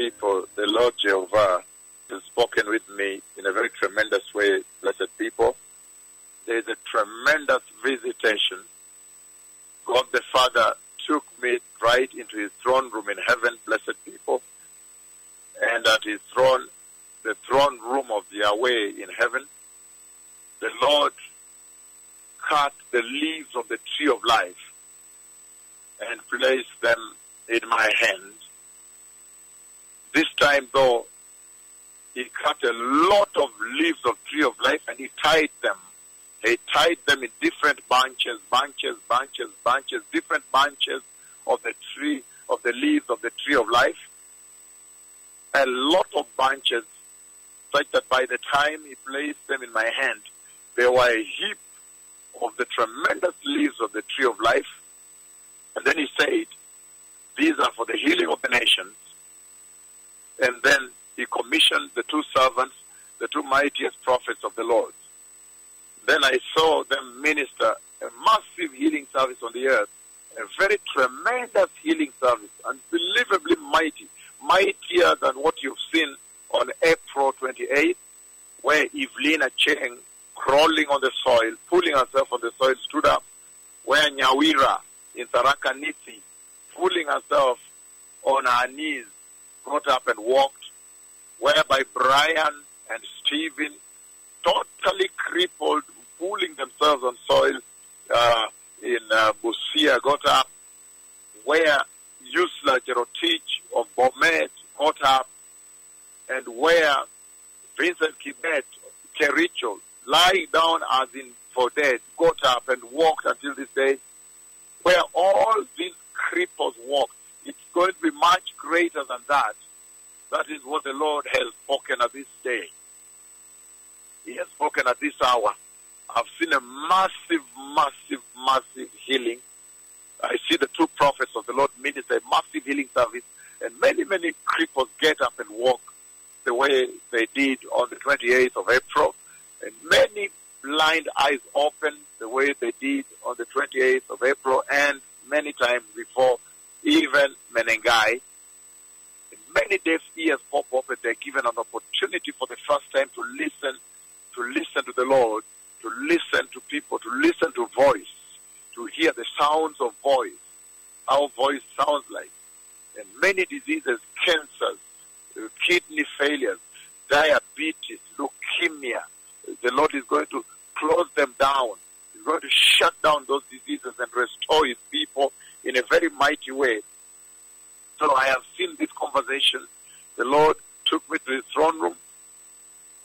people, the Lord Jehovah has spoken with me in a very tremendous way, blessed people. There is a tremendous visitation. God the Father took me right into his throne room in heaven, blessed people. And at his throne, the throne room of Yahweh in heaven, the Lord cut the leaves of the tree of life and placed them in my hand. This time, though, he cut a lot of leaves of tree of life and he tied them. He tied them in different bunches, bunches, bunches, bunches, different bunches of the tree, of the leaves of the tree of life. A lot of bunches, such that by the time he placed them in my hand, they were a heap of the tremendous leaves of the tree of life. And then he said, These are for the healing of the nations. And then he commissioned the two servants, the two mightiest prophets of the Lord. Then I saw them minister a massive healing service on the earth, a very tremendous healing service, unbelievably mighty, mightier than what you've seen on April 28th, where Evelina Cheng, crawling on the soil, pulling herself on the soil, stood up, where Nyawira in Tharaka-Nithi, pulling herself on her knees, got up and walked, whereby Brian and Stephen, totally crippled, pulling themselves on soil uh, in uh, Busia, got up, where Yusla Jerotich of Bomet got up, and where Vincent Kibet, Kericho, lying down as in for dead, got up and walked until this day, where all these cripples walked. It's going to be much greater than that. That is what the Lord has spoken at this day. He has spoken at this hour. I've seen a massive, massive, massive healing. I see the two prophets of the Lord minister a massive healing service, and many, many cripples get up and walk the way they did on the 28th of April, and many blind eyes open the way they did on the 28th of April, and many times before, even Menengai. Many deaf ears pop up and they're given an opportunity for the first time to listen, to listen to the Lord, to listen to people, to listen to voice, to hear the sounds of voice, how voice sounds like. And many diseases, cancers, uh, kidney failures, diabetes, leukemia, the Lord is going to close them down. He's going to shut down those diseases and restore his people in a very mighty way. So I have seen this conversation. The Lord took me to his throne room.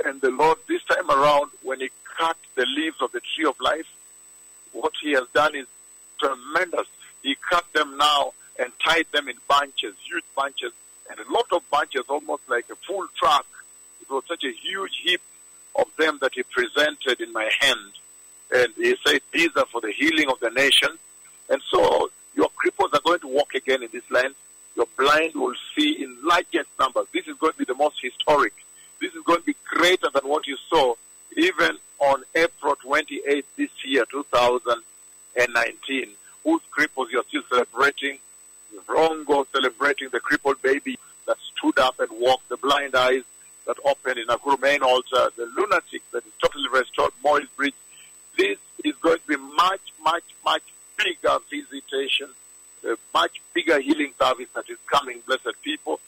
And the Lord, this time around, when he cut the leaves of the tree of life, what he has done is tremendous. He cut them now and tied them in bunches, huge bunches, and a lot of bunches, almost like a full truck. It was such a huge heap of them that he presented in my hand. And he said, These are for the healing of the nation. And so your cripples are going to walk again in this land. Your blind will see in largest numbers. This is going to be the most historic. This is going to be greater than what you saw even on April 28th this year, 2019. Whose cripples you're still celebrating? Rongo celebrating the crippled baby that stood up and walked, the blind eyes that opened in Nakuru main altar, the lunatic that is totally restored, Morris Bridge. This is going to be much, much, much bigger visitation, a much bigger healing service that is coming, blessed people.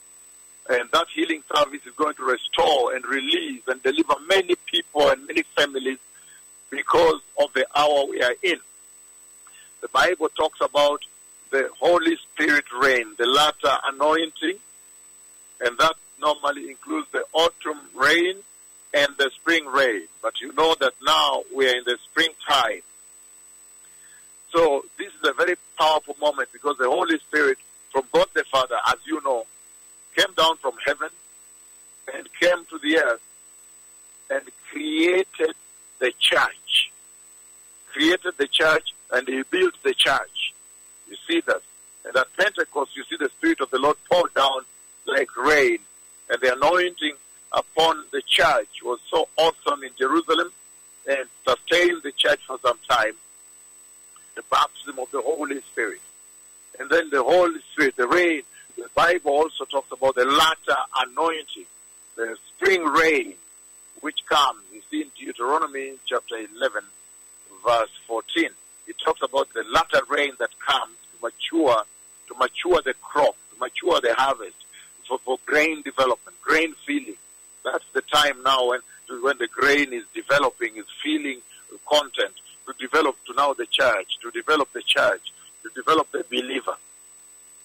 And that healing service is going to restore and release and deliver many people and many families because of the hour we are in. The Bible talks about the Holy Spirit rain, the latter anointing, and that normally includes the autumn rain and the spring rain. But you know that now we are in the springtime. So this is a very powerful moment because the Holy Spirit from God the Father, as you know, came down from heaven and came to the earth and created the church. Created the church and he built the church. You see that? And at Pentecost, you see the Spirit of the Lord pour down like rain. And the anointing upon the church was so awesome in Jerusalem and sustained the church for some time. The baptism of the Holy Spirit. And then the Holy Spirit, the rain, the Bible also talks about the latter anointing, the spring rain, which comes. You see in Deuteronomy chapter 11, verse 14. It talks about the latter rain that comes to mature, to mature the crop, to mature the harvest, for, for grain development, grain feeding. That's the time now when, when the grain is developing, is feeling content develop to now the church, to develop the church, to develop the believer.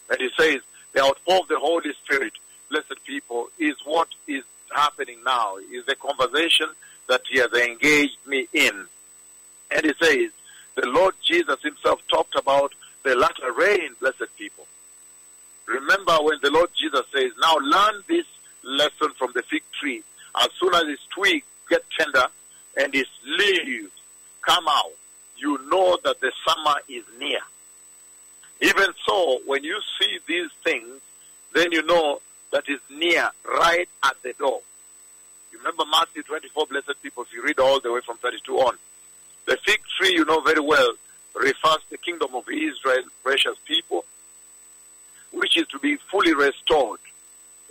And he says, the outpour of the Holy Spirit, blessed people, is what is happening now, is the conversation that he has engaged me in. And he says, the Lord Jesus himself talked about the latter rain, blessed people. Remember when the Lord Jesus says, now learn this lesson from the fig tree. As soon as its twigs get tender and its leaves come out, know that the summer is near. Even so, when you see these things, then you know that is near, right at the door. You remember Matthew 24, blessed people, if you read all the way from 32 on. The fig tree, you know very well, refers to the kingdom of Israel, precious people, which is to be fully restored.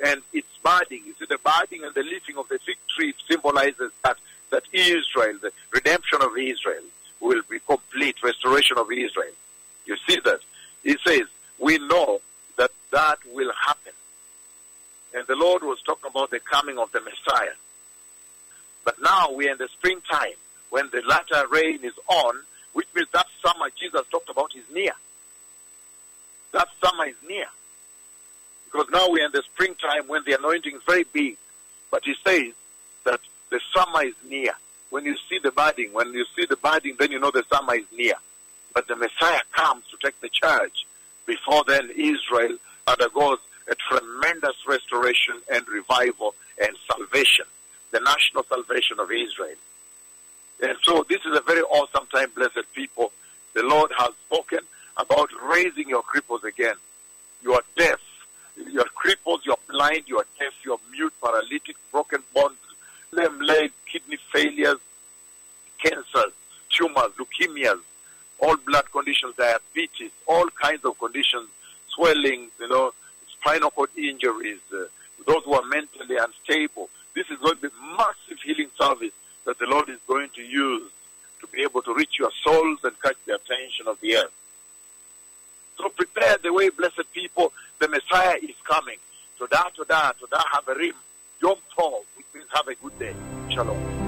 And it's budding. You see, the budding and the leafing of the fig tree symbolizes that, that Israel, the redemption of Israel, complete, restoration of Israel. You see that? He says, we know that that will happen. And the Lord was talking about the coming of the Messiah. But now we're in the springtime when the latter rain is on, which means that summer Jesus talked about is near. That summer is near. Because now we're in the springtime when the anointing is very big. But he says that the summer is near. When you see the budding, when you see the budding, then you know the summer is near. But the Messiah comes to take the church. Before then, Israel undergoes a tremendous restoration and revival and salvation, the national salvation of Israel. And so this is a very awesome time, blessed people. The Lord has spoken about raising your cripples again. You are deaf. You are cripples, you are blind, you are deaf, you are mute, paralytic, broken bones, lame leg, kidney failures, cancers, tumors, leukemias, all blood conditions, diabetes, all kinds of conditions, swelling, you know, spinal cord injuries, uh, those who are mentally unstable. This is going to be massive healing service that the Lord is going to use to be able to reach your souls and catch the attention of the earth. So prepare the way, blessed people. The Messiah is coming. Toda, toda, toda, chaverim. Yom Tov, which means have a good day. Shalom.